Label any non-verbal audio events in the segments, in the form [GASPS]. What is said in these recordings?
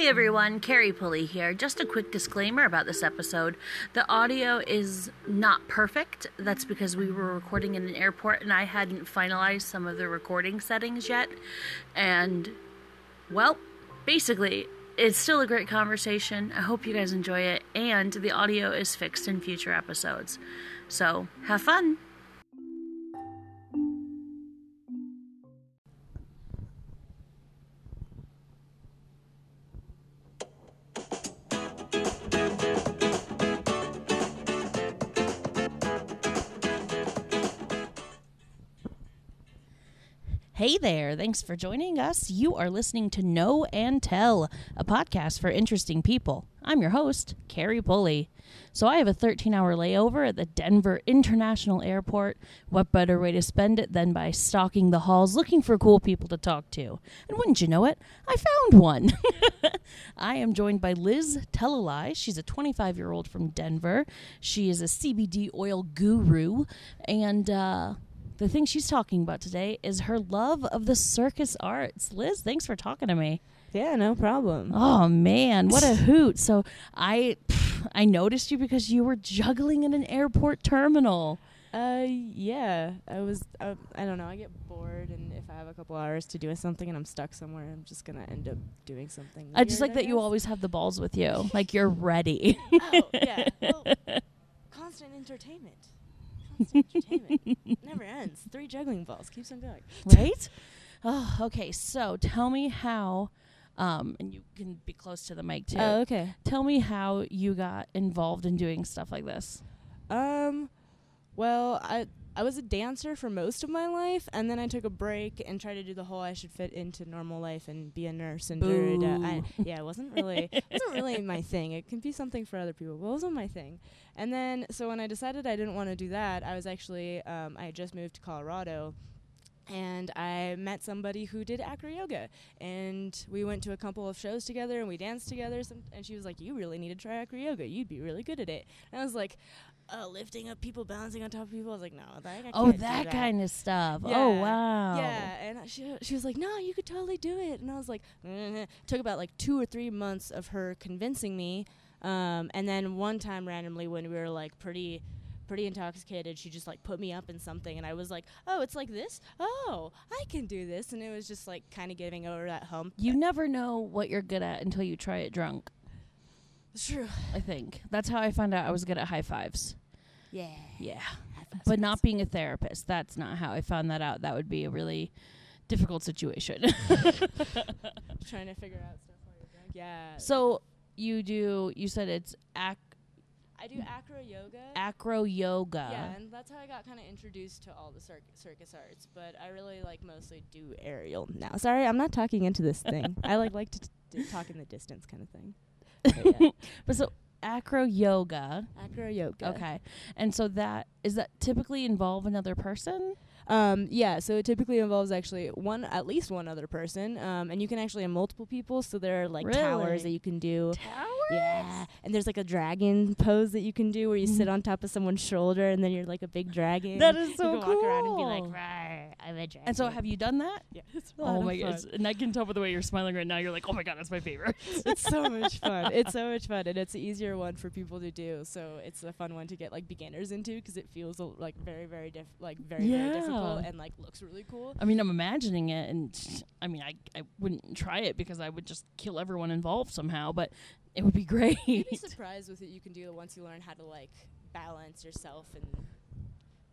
Hey everyone, Carrie Pulley here. Just a quick disclaimer about this episode. The audio is not perfect. That's because we were recording in an airport and I hadn't finalized some of the recording settings yet. And, well, basically, it's still a great conversation. I hope you guys enjoy it, and the audio is fixed in future episodes. So, have fun! Hey there, thanks for joining us. You are listening to Know and Tell, a podcast for interesting people. I'm your host, Carrie Pulley. So, I have a 13 hour layover at the Denver International Airport. What better way to spend it than by stalking the halls looking for cool people to talk to? And wouldn't you know it, I found one. [LAUGHS] I am joined by Liz Tellalai. She's a 25 year old from Denver. She is a CBD oil guru. And, uh, the thing she's talking about today is her love of the circus arts. Liz, thanks for talking to me. Yeah, no problem. Oh man, what a [LAUGHS] hoot! So I, pff, I noticed you because you were juggling in an airport terminal. Uh, yeah, I was. Uh, I don't know. I get bored, and if I have a couple hours to do something and I'm stuck somewhere, I'm just gonna end up doing something. I just like that you always have the balls with you, like you're [LAUGHS] ready. oh yeah. Well, [LAUGHS] constant entertainment. Entertainment never ends. Three juggling balls keeps on going. right? Oh, okay. So tell me how, um, and you can be close to the mic too. Oh, okay. tell me how you got involved in doing stuff like this. Um, well, I I was a dancer for most of my life, and then I took a break and tried to do the whole I should fit into normal life and be a nurse and da-da-da. I, yeah, it wasn't really it wasn't really my thing. It can be something for other people, but it wasn't my thing. And then so when I decided I didn't want to do that, I was actually um, I had just moved to Colorado. And I met somebody who did acro yoga, and we went to a couple of shows together, and we danced together. Some, and she was like, "You really need to try acro yoga. You'd be really good at it." And I was like, uh, lifting up people, balancing on top of people. I was like, no, that, I Oh, do that, kind of stuff. Oh, wow. Yeah, and she she was like, no, you could totally do it. And I was like, "Eh." took about like two or three months of her convincing me. Um, and then one time randomly when we were like pretty pretty intoxicated she just like put me up in something and i was like oh it's like this oh i can do this and it was just like kind of getting over that hump You never know what you're good at until you try it drunk. It's true I think that's how I found out I was good at high fives. Yeah Yeah, but not being a therapist. That's not how I found that out. That would be a really difficult situation. [LAUGHS] [LAUGHS] trying to figure out stuff while you're drunk yeah so you do. You said it's ac- i do acro yoga acro yoga. Yeah, and that's how I got kind of introduced to all the circ- circus arts. But I really like mostly do aerial now. Sorry, I'm not talking into this thing. [LAUGHS] I like like to t- t- talk in the distance kind of thing. But yeah. But so acro yoga. Acro yoga. Okay, and so that is that typically involve another person. Um, yeah, so it typically involves actually one, at least one other person, um, and you can actually have multiple people. So there are like Really? towers that you can do. Towers. Yeah, and there's like a dragon pose that you can do where you sit on top of someone's shoulder and then you're like a big dragon. That is so you can walk around and be cool. like, "Rawr, I'm a dragon. And so, have you done that? Yeah, it's Oh my of god! And I can tell by the way you're smiling right now. You're like, oh my god, that's my favorite. [LAUGHS] it's so much fun. [LAUGHS] It's so much fun, and it's an easier one for people to do. So it's a fun one to get like beginners into because it feels like very, very diff- like very, very difficult Yeah. and like looks really cool. I mean, I'm imagining it, and I mean, I I wouldn't try it because I would just kill everyone involved somehow. But it would be great. You'd be [LAUGHS] surprised with what you can do once you learn how to like balance yourself and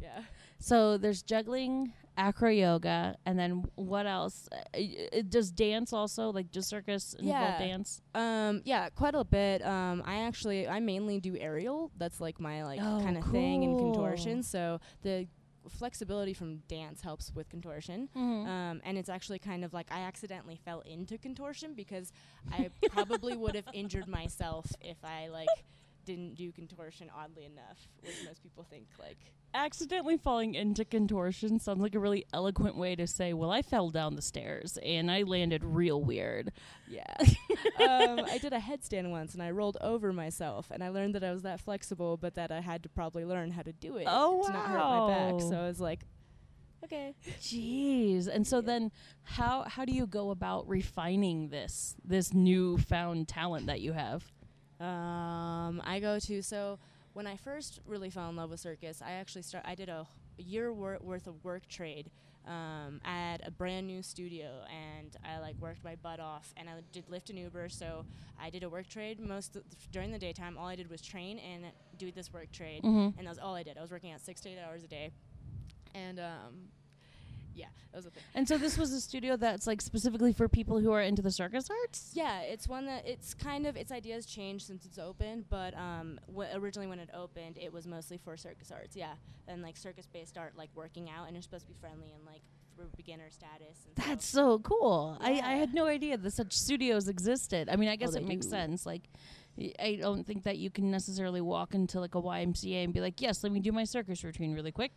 yeah. so there's juggling, acro yoga, and then what else? Uh, i- does dance also like just circus involve Yeah. dance? Um, yeah, quite a bit. Um, I actually I mainly do aerial. That's like my like Oh, kind of thing and contortion. So the flexibility from dance helps with contortion. Mm-hmm. Um, and it's actually kind of like I accidentally fell into contortion because I probably would have injured myself if I like didn't do contortion oddly enough, which [LAUGHS] most people think like Accidentally falling into contortion sounds like a really eloquent way to say, "Well, I fell down the stairs and I landed real weird." yeah. [LAUGHS] um, I did a headstand once and I rolled over myself and I learned that I was that flexible, but that I had to probably learn how to do it Oh, to not hurt my back. So I was like, okay. Jeez. And so Yeah. then how how do you go about refining this this newfound talent that you have? Um, I go to so when I first really fell in love with circus, I actually start. I did a year wor- worth of work trade um, at a brand new studio, and I like worked my butt off, and I did Lyft and Uber. So I did a work trade most th- during the daytime. All I did was train and do this work trade, Mhm. and that was all I did. I was working at six to eight hours a day, and um, yeah, that was the thing. And so this was a studio that's like specifically for people who are into the circus arts? Yeah, it's one that it's kind of its ideas changed since it's opened, but um, wh- originally when it opened, it was mostly for circus arts. Yeah, and like circus-based art, like working out, and you're supposed to be friendly and like for beginner status. And That's so. so cool. I, I had no idea that such studios existed. I mean, I guess they it makes do. sense. Like, y- I don't think that you can necessarily walk into like a YMCA and be like, "Yes, let me do my circus routine really quick."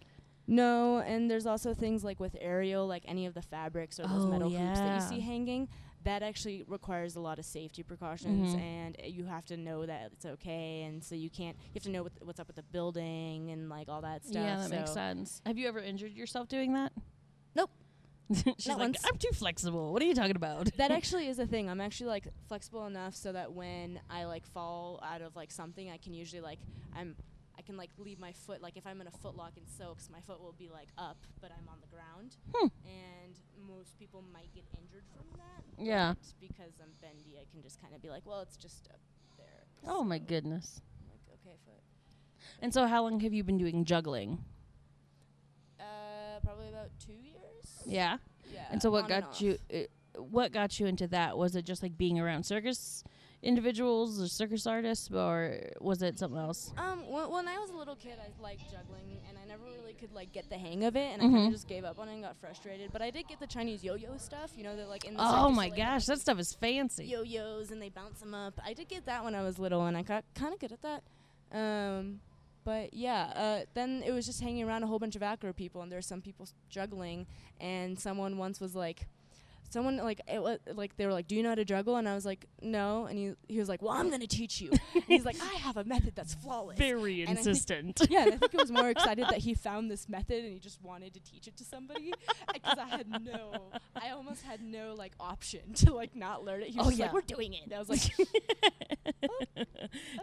No, and there's also things like with aerial, like any of the fabrics or those Oh, metal hoops that you see hanging. That actually requires a lot of safety precautions, Mhm. and uh, you have to know that it's okay, and so you can't. You have to know what what's up with the building and like all that stuff. yeah, that so makes sense. Have you ever injured yourself doing that? Nope. [LAUGHS] She's Not like, once. I'm too flexible. What are you talking about? that [LAUGHS] actually is a thing. I'm actually like flexible enough so that when I like fall out of like something, I can usually like I'm I can like leave my foot like if I'm in a foot lock and silks, my foot will be like up, but I'm on the ground. Hmm. And most people might get injured from that. Yeah. because I'm bendy, I can just kind of be like, well, it's just up there. Oh my goodness. I'm like okay, foot. And so, how long have you been doing juggling? Uh, probably about two years. Yeah. Yeah. And so, what on and got you? Uh, what got you into that? Was it just like being around circus individuals or circus artists, or was it something else? Um, when, when I was a little kid, I liked juggling, and I never really could like get the hang of it, and I kind of just gave up on it and got frustrated. But I did get the Chinese yo-yo stuff, you know, that like in the Oh my gosh, that stuff is fancy. yo-yos and they bounce them up. I did get that when I was little, and I got kind of good at that. Um, but yeah, uh, then it was just hanging around a whole bunch of acro people, and there were some people s- juggling, and someone once was like. Someone like it was like they were like, "Do you know how to juggle?" And I was like, "No." And he he was like, "Well, I'm gonna teach you." [LAUGHS] he's like, "I have a method that's flawless." Very And I think- insistent. [LAUGHS] yeah, and I think it was more [LAUGHS] excited that he found this method and he just wanted to teach it to somebody because I had no, I almost had no like option to like not learn it. He was Oh, yeah. like, "We're doing it." And I was like, oh,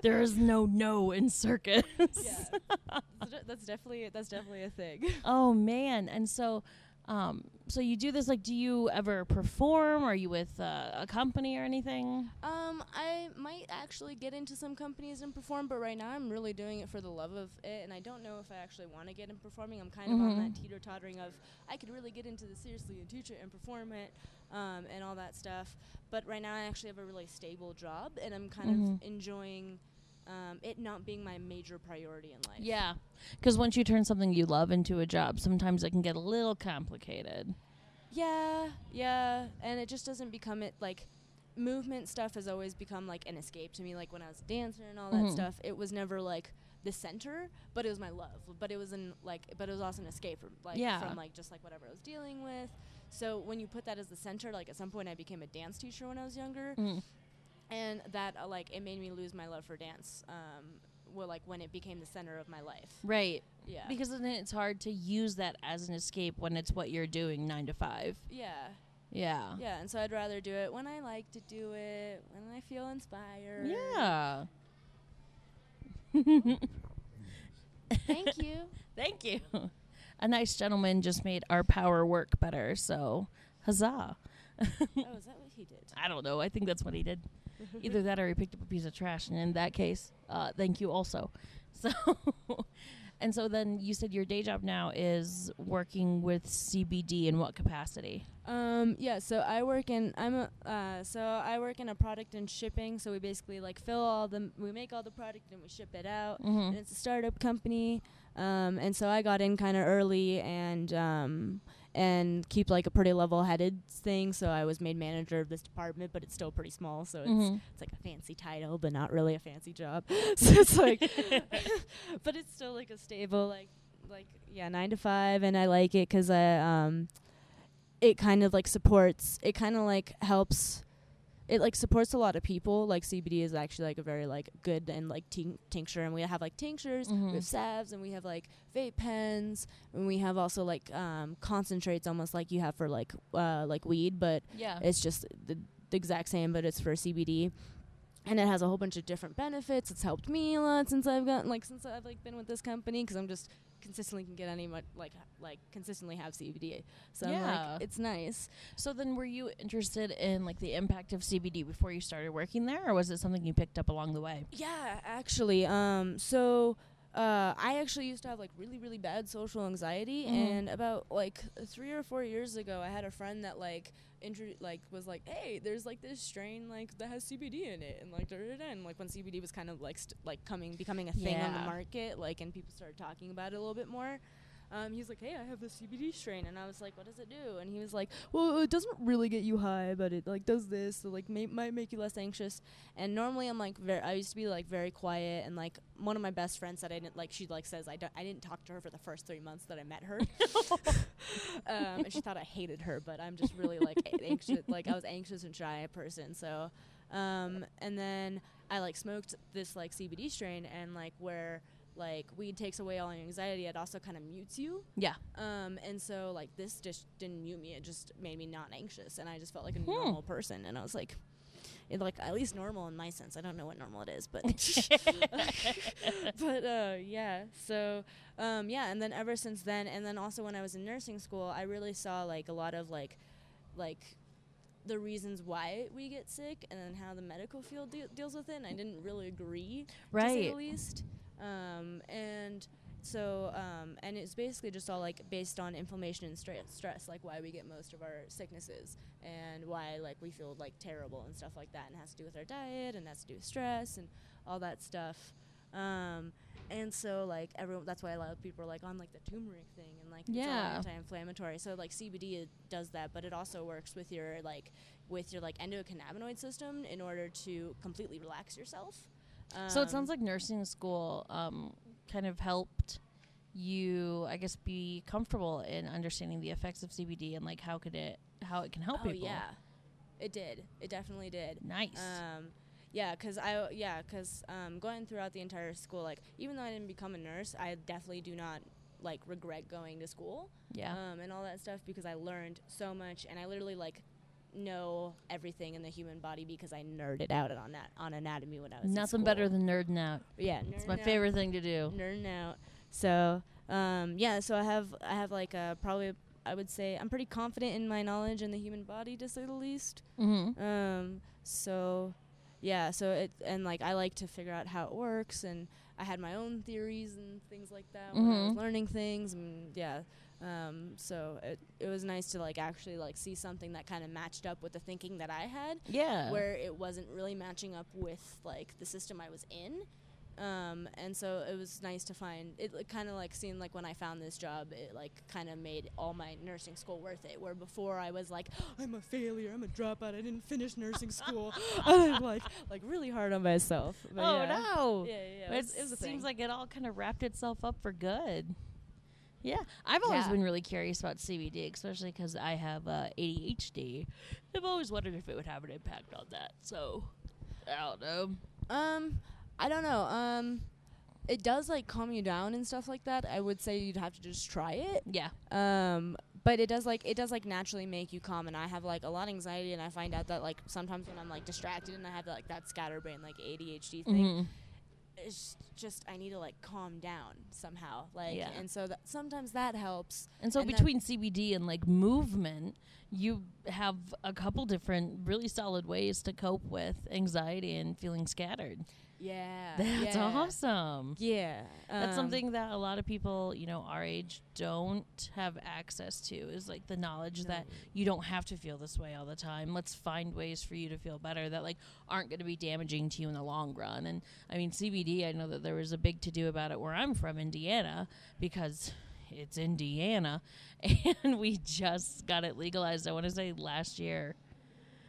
there is no no in circus. "Yeah, that's definitely that's definitely a thing." Oh man! And so, um, so you do this like? Do you ever perform? Are you with uh, a company or anything? Um, I might actually get into some companies and perform, but right now I'm really doing it for the love of it, and I don't know if I actually want to get in performing. I'm kind of on that Mhm. teeter tottering of I could really get into this seriously and teach it and perform it, um, and all that stuff. But right now I actually have a really stable job, and I'm kind Mhm. of enjoying um, it not being my major priority in life. Yeah, because once you turn something you love into a job, sometimes it can get a little complicated. Yeah, yeah, and it just doesn't become it like movement stuff has always become like an escape to me. Like when I was a dancer and all that Mhm. stuff, it was never like the center, but it was my love. But it was in like, but it was also an escape from like Yeah. from like just like whatever I was dealing with. So when you put that as the center, like at some point I became a dance teacher when I was younger, Mm. And that uh, like it made me lose my love for dance. Um, well, like when it became the center of my life. Right, Yeah. because then it's hard to use that as an escape when it's what you're doing nine to five. yeah. Yeah. Yeah, and so I'd rather do it when I like to do it, when I feel inspired. Yeah. Thank you. [LAUGHS] Thank you. A nice gentleman just made our power work better, so huzzah. Oh, is that what he did? I don't know. I think that's what he did. [LAUGHS] Either that or he picked up a piece of trash, and in that case, uh, thank you also. [LAUGHS] So, and so then you said your day job now is working with CBD in what capacity? Um, yeah, so I work in I'm a uh, so I work in a product and shipping. So we basically like fill all the we make all the product and we ship it out. Mm-hmm. And it's a startup company. Um, and so I got in kind of early and um, and keep like a pretty level-headed thing. So I was made manager of this department, but it's still pretty small. So it's Mm-hmm. it's like a fancy title, but not really a fancy job. [LAUGHS] so it's like, [LAUGHS] [LAUGHS] but it's still like a stable, like, like yeah, nine to five, and I like it 'cause I um, it kind of like supports, it kind of like helps it like supports a lot of people. Like CBD is actually like a very like good and like tin- tincture, and we have like tinctures, Mhm. we have salves, and we have like vape pens, and we have also like um, concentrates, almost like you have for like uh, like weed, but Yeah. it's just the, the exact same, but it's for CBD. And it has a whole bunch of different benefits. It's helped me a lot since I've gotten like since I've like been with this company because I'm just consistently can get any much like like consistently have CBD. So Yeah. like it's nice. So then, were you interested in like the impact of CBD before you started working there, or was it something you picked up along the way? Yeah, actually. Um, so uh, I actually used to have like really, really bad social anxiety, Mhm. and about like three or four years ago, I had a friend that like intro like was like, hey, there's like this strain like that has CBD in it, and like da da da, and like when CBD was kind of like st- like coming becoming a thing on the market, like and people started talking about it a little bit more. Um, he was like, "Hey, I have the CBD strain," and I was like, "What does it do?" And he was like, "Well, it doesn't really get you high, but it like does this, so like may- might make you less anxious." And normally, I'm like, very, I used to be like very quiet, and like one of my best friends said I didn't like. She like says I don't, I didn't talk to her for the first three months that I met her, [LAUGHS] [LAUGHS] um, and she thought I hated her, but I'm just really like anxious, like I was anxious and shy person. So, um, and then I like smoked this like CBD strain, and like where like weed takes away all your anxiety, it also kind of mutes you. Yeah. Um, and so like this just didn't mute me; it just made me not anxious, and I just felt like a Hmm. normal person. And I was like, it like at least normal in my sense. I don't know what normal it is, but [LAUGHS] [LAUGHS] but uh, yeah. So um, yeah, and then ever since then, and then also when I was in nursing school, I really saw like a lot of like like the reasons why we get sick, and then how the medical field de- deals with it. And I didn't really agree to say Right. the least. Um, and so, um, and it's basically just all like based on inflammation and stra- stress, like why we get most of our sicknesses and why like we feel like terrible and stuff like that, and has to do with our diet and has to do with stress and all that stuff. Um, and so like everyone, that's why a lot of people are like on like the turmeric thing and like it's all Yeah. anti-inflammatory. So like CBD it does that, but it also works with your like with your like endocannabinoid system in order to completely relax yourself. So it Um, sounds like nursing school um, kind of helped you, I guess, be comfortable in understanding the effects of CBD and like how could it, how it can help oh people. yeah, it did. It definitely did. Nice. Um, yeah, cause I yeah, cause um, going throughout the entire school, like even though I didn't become a nurse, I definitely do not like regret going to school yeah. um, and all that stuff because I learned so much and I literally like know everything in the human body because I nerded out on that on anatomy when I was in Nothing better than nerding out. yeah. It's my out- favorite thing to do. nerding out. So um, yeah, so I have I have like a probably I would say I'm pretty confident in my knowledge in the human body to say the least. Mm-hmm. Um, so yeah, so it and like I like to figure out how it works, and I had my own theories and things like that when I was Mhm. learning things, and yeah. Um, so it it was nice to like actually like see something that kind of matched up with the thinking that I had, Yeah. where it wasn't really matching up with like the system I was in. Um, and so it was nice to find it like, kind of like seemed like when I found this job, it like kind of made all my nursing school worth it. Where before I was like, I'm a failure, I'm a dropout, I didn't finish nursing school. [LAUGHS] I'm like like really hard on myself. But oh yeah. no. Yeah, yeah, yeah. It, was, it was seems thing. like it all kind of wrapped itself up for good. Yeah, I've always Yeah. been really curious about CBD, especially because I have uh, ADHD. I've always wondered if it would have an impact on that. So, I don't know. Um, I don't know. Um, it does like calm you down and stuff like that. I would say you'd have to just try it. Yeah, Um, but it does like it does like naturally make you calm. And I have like a lot of anxiety, and I find out that like sometimes when I'm like distracted and I have like that scatterbrain like ADHD thing, Mhm. It's just I need to like calm down somehow. Like, Yeah. and so that sometimes that helps. And so And between CBD and like movement, you have a couple different really solid ways to cope with anxiety and feeling scattered. Yeah, [LAUGHS] That's yeah. awesome. Yeah, That's um, something that a lot of people, you know, our age don't have access to is like the knowledge that you don't have to feel this way all the time. Let's find ways for you to feel better that like aren't going to be damaging to you in the long run. And I mean, CBD, I know that there was a big to do about it where I'm from, Indiana, because it's Indiana [LAUGHS] and we just got it legalized, I want to say last year.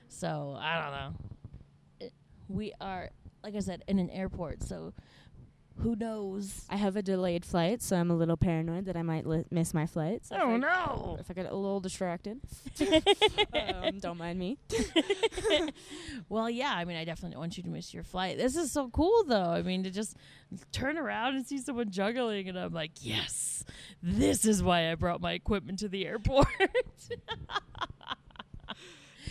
So I don't know. It, we are, like I said, in an airport. So Who knows? I have a delayed flight, so I'm a little paranoid that I might li- miss my flight. So if Oh I- no! If I get a little distracted, [LAUGHS] [LAUGHS] um, don't mind me. [LAUGHS] well, yeah. I mean, I definitely don't want you to miss your flight. This is so cool, though. I mean, to just turn around and see someone juggling, and I'm like, yes, this is why I brought my equipment to the airport.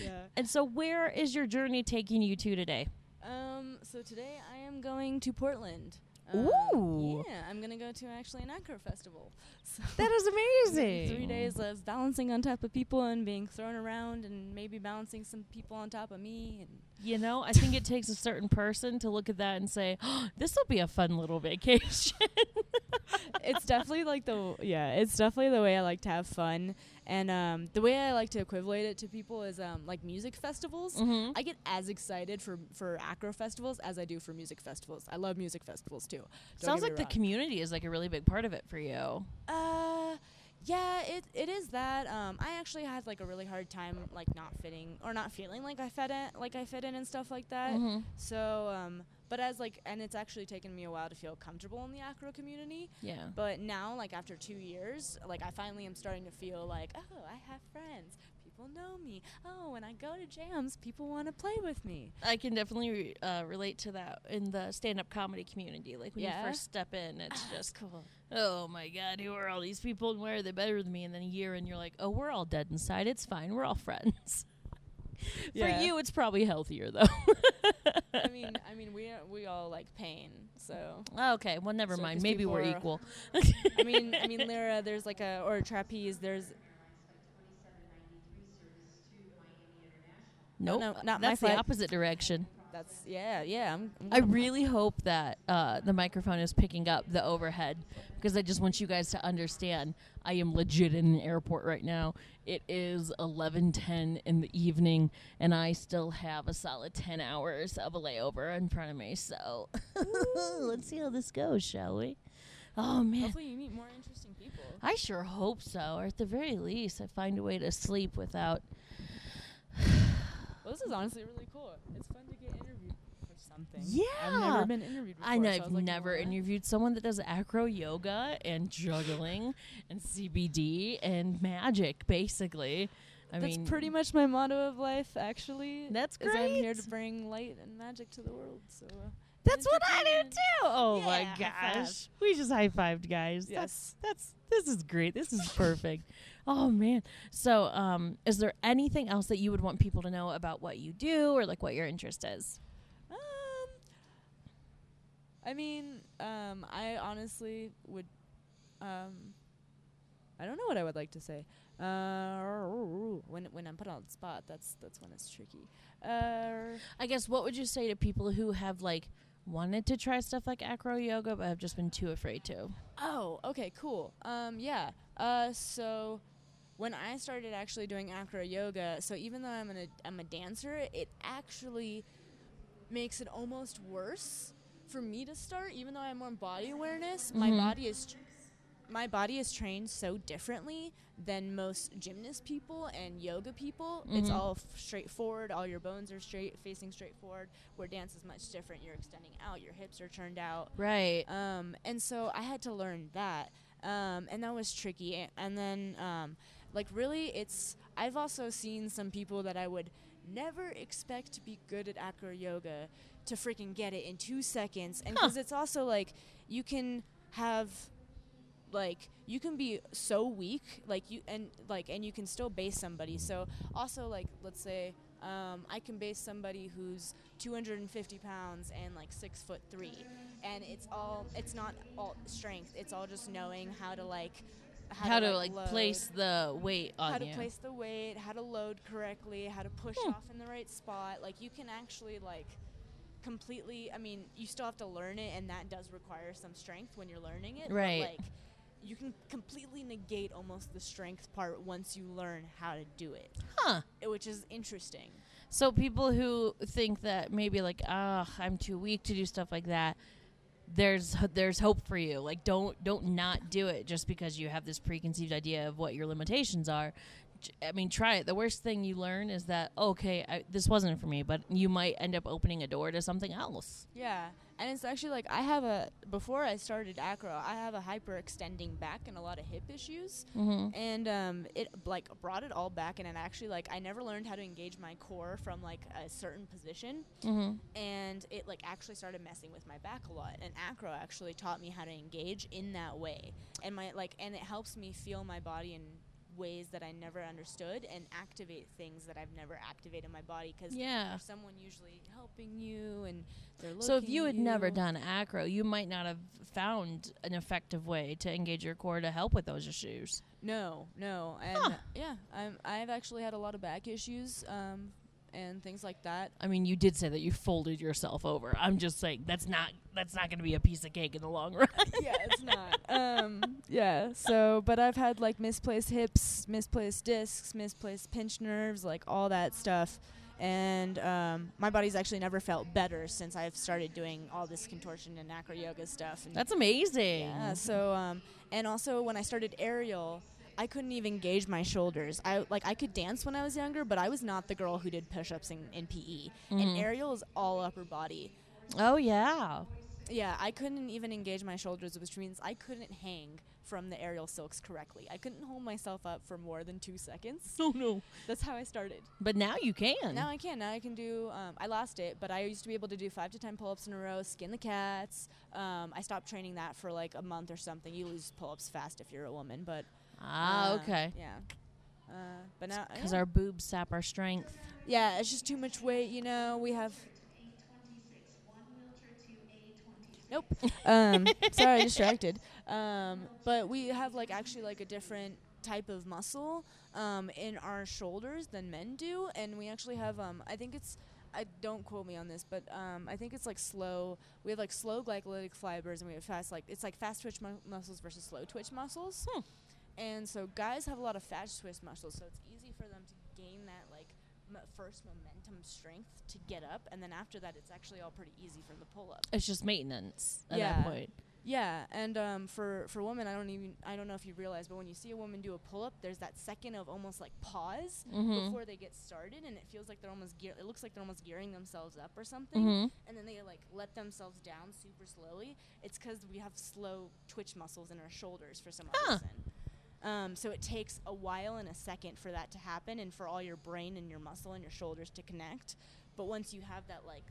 Yeah. and so, where is your journey taking you to today? Um. So today I am going to Portland. Um, Ooh. Yeah, I'm gonna go to actually an acro festival. [LAUGHS] So That is amazing. Three days of balancing on top of people and being thrown around, and maybe balancing some people on top of me. And You know, I [LAUGHS] think it takes a certain person to look at that and say, oh, [GASPS] "This will be a fun little vacation." [LAUGHS] it's definitely like the yeah, it's definitely the way I like to have fun. And um, the way I like to equivalent it to people is um, like music festivals. mm-hmm. I get as excited for for acro festivals as I do for music festivals. I love music festivals too. Don't Sounds like me the community is like a really big part of it for you. Uh, yeah, it it is that. Um, I actually had like a really hard time like not fitting or not feeling like I fit in, like I fit in and stuff like that. Mm-hmm. So, um, but as like, and it's actually taken me a while to feel comfortable in the acro community. Yeah. But now, like after two years, like I finally am starting to feel like, oh, I have friends. People know me. Oh, when I go to jams, people want to play with me. I can definitely re- uh, relate to that in the stand-up comedy community. Like when Yeah? you first step in, it's Ah, just, cool. oh my god, who are all these people and why are they better than me? And then a year, and you're like, oh, we're all dead inside. It's fine. We're all friends. [LAUGHS] Yeah. For you, it's probably healthier though. [LAUGHS] I mean, we we all like pain, so. okay, well, never So mind. Maybe we're equal. [LAUGHS] I mean, [LAUGHS] I mean, uh, there's like a or a trapeze. There's Nope, no, not my that's the opposite direction. That's yeah, yeah. I'm, I'm I really hope that uh, the microphone is picking up the overhead because I just want you guys to understand I am legit in an airport right now. It is 11:10 in the evening and I still have a solid 10 hours of a layover in front of me. So [LAUGHS] let's see how this goes, shall we? Oh man. Hopefully, you meet more interesting people. I sure hope so, or at the very least, I find a way to sleep without. Well, this is honestly really cool. It's fun to get interviewed something. I've Yeah. never been interviewed before. I know so I've like, never what? interviewed someone that does acro yoga and juggling and CBD and magic, basically. I That's mean, pretty much my motto of life, actually. That's is I'm here to bring light and magic to the world. So uh, That's what I do too. Oh my Yeah, five. gosh, we just high fived, guys. Yes. That's that's this is great. This is perfect. [LAUGHS] oh man. So, um, is there anything else that you would want people to know about what you do or like what your interest is? I mean, um, I honestly would, um, I don't know what I would like to say. Uh, when when I'm put on the spot, that's that's when it's tricky. Uh, I guess what would you say to people who have like wanted to try stuff like acro yoga but have just been too afraid to? oh, okay, cool. Um, yeah. Uh, so when I started actually doing acro yoga, so even though I'm a I'm a dancer, it actually makes it almost worse for me to start, even though I have more body awareness. My Mhm. body is my body is trained so differently than most gymnast people and yoga people. It's Mhm. all f- straightforward. All your bones are straight, facing straight forward. Where dance is much different. You're extending out. Your hips are turned out. Right. Um, and so I had to learn that. Um, and that was tricky. A- And then, um, like, really, it's. I've also seen some people that I would never expect to be good at acro yoga to freaking get it in two seconds. And Huh. because it's also like, you can have. Like you can be so weak, like you and like and you can still base somebody. So also like let's say um, I can base somebody who's 250 pounds and like six foot three, and it's all it's not all strength. It's all just knowing how to like How, to like load, place the weight on how to you. place the weight, how to load correctly, how to push Hmm. off in the right spot. Like you can actually like completely. I mean, you still have to learn it, and that does require some strength when you're learning it. Right. But, like you can completely negate almost the strength part once you learn how to do it, huh. i- which is interesting. So people who think that maybe like ah I'm too weak to do stuff like that, there's there's hope for you. Like don't don't not do it just because you have this preconceived idea of what your limitations are. I mean, try it. The worst thing you learn is that okay, I, this wasn't for me, but you might end up opening a door to something else. Yeah, and it's actually like I have a before I started acro, I have a hyperextending back and a lot of hip issues, Mm-hmm. and um, it like brought it all back, and it actually like I never learned how to engage my core from like a certain position, Mm-hmm. and it like actually started messing with my back a lot. And acro actually taught me how to engage in that way, and my like and it helps me feel my body in ways that I never understood and activate things that I've never activated in my body because Yeah. there's someone usually helping you and they're looking So if you had never done acro, you might not have found an effective way to engage your core to help with those issues. No, no, and Huh. yeah, I'm. I've actually had a lot of back issues, um, and things like that. I mean, you did say that you folded yourself over. I'm just saying that's not that's not going to be a piece of cake in the long run. [LAUGHS] yeah, it's not. Um, yeah. So, but I've had like misplaced hips, misplaced discs, misplaced pinch nerves, like all that stuff. And um, my body's actually never felt better since I've started doing all this contortion and acro yoga stuff. And That's amazing. Yeah. So, um, and also when I started aerial, I couldn't even gauge my shoulders. I like I could dance when I was younger, but I was not the girl who did push-ups in, in PE. And Mhm. aerial is all upper body. Oh yeah. Yeah, I couldn't even engage my shoulders, which means I couldn't hang from the aerial silks correctly. I couldn't hold myself up for more than two seconds. [LAUGHS] Oh no. That's how I started. But now you can. Now I can. Now I can do. Um, I lost it, but I used to be able to do five to ten pull-ups in a row, skin the cats. Um, I stopped training that for like a month or something. You lose pull-ups fast if you're a woman, but ah, uh, okay. yeah. Uh, but now, Because yeah. our boobs sap our strength. yeah, it's just too much weight. You know, we have. Nope. [LAUGHS] um, sorry, distracted. Um, but we have like actually like a different type of muscle um, in our shoulders than men do, and we actually have. Um, I think it's. I don't quote me on this, but um, I think it's like slow. We have like slow glycolytic fibers, and we have fast like it's like fast twitch mu- muscles versus slow twitch muscles. Hmm. And so guys have a lot of fast twitch muscles, so it's easy for them to gain that like m- first momentum strength to get up, and then after that, it's actually all pretty easy for the pull up. It's just maintenance at Yeah. that point. Yeah, and um, for for women, I don't even I don't know if you realize, but when you see a woman do a pull up, there's that second of almost like pause Mhm. before they get started, and it feels like they're almost gear. It looks like they're almost gearing themselves up or something, Mhm. and then they like let themselves down super slowly. It's because we have slow twitch muscles in our shoulders for some Huh. reason. Um, so it takes a while and a second for that to happen, and for all your brain and your muscle and your shoulders to connect. But once you have that like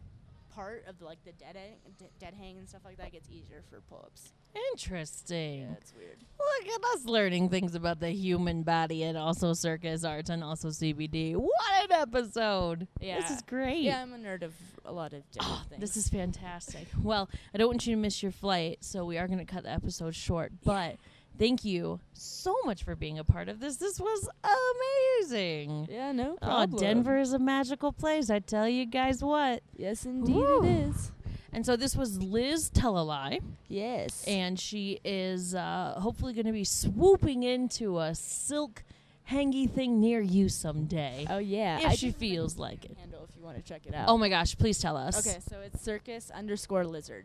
part of like the dead hang, d- dead hang and stuff like that, it gets easier for pull ups. Interesting. Yeah, it's weird. Look at us learning things about the human body and also circus arts and also CBD. What an episode! Yeah, this is great. Yeah, I'm a nerd of a lot of different Oh, things. this is fantastic. Well, I don't want you to miss your flight, so we are going to cut the episode short. But thank you so much for being a part of this. This was amazing. yeah, no problem. Oh. Denver is a magical place. I tell you guys what. Yes, indeed Woo. it is. And so this was Liz Telalai, Yes. and she is uh, hopefully going to be swooping into a silk hangy thing near you someday. oh yeah, if I she feels like it. handle if you want to check it out. Oh my gosh, please tell us. Okay, so it's circus underscore lizard.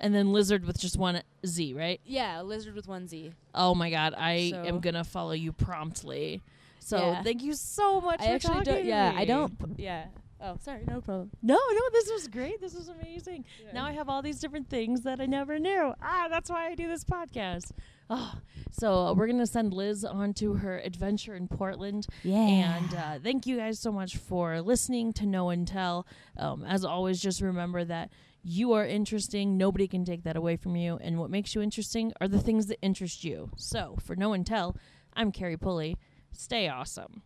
And then lizard with just one Z, right? Yeah, lizard with one Z. Oh my god, I So- am gonna follow you promptly. So Yeah. thank you so much. I for actually don't. Yeah, I don't. Yeah. Oh, sorry. No problem. No, no, this was great. This was amazing. Now I have all these different things that I never knew. Ah, that's why I do this podcast. Oh, so uh, we're gonna send Liz on to her adventure in Portland. Yeah. And uh, thank you guys so much for listening to Know and Tell. Um, as always, just remember that you are interesting. Nobody can take that away from you. And what makes you interesting are the things that interest you. So for Know and Tell, I'm Carrie Pulley. Stay awesome.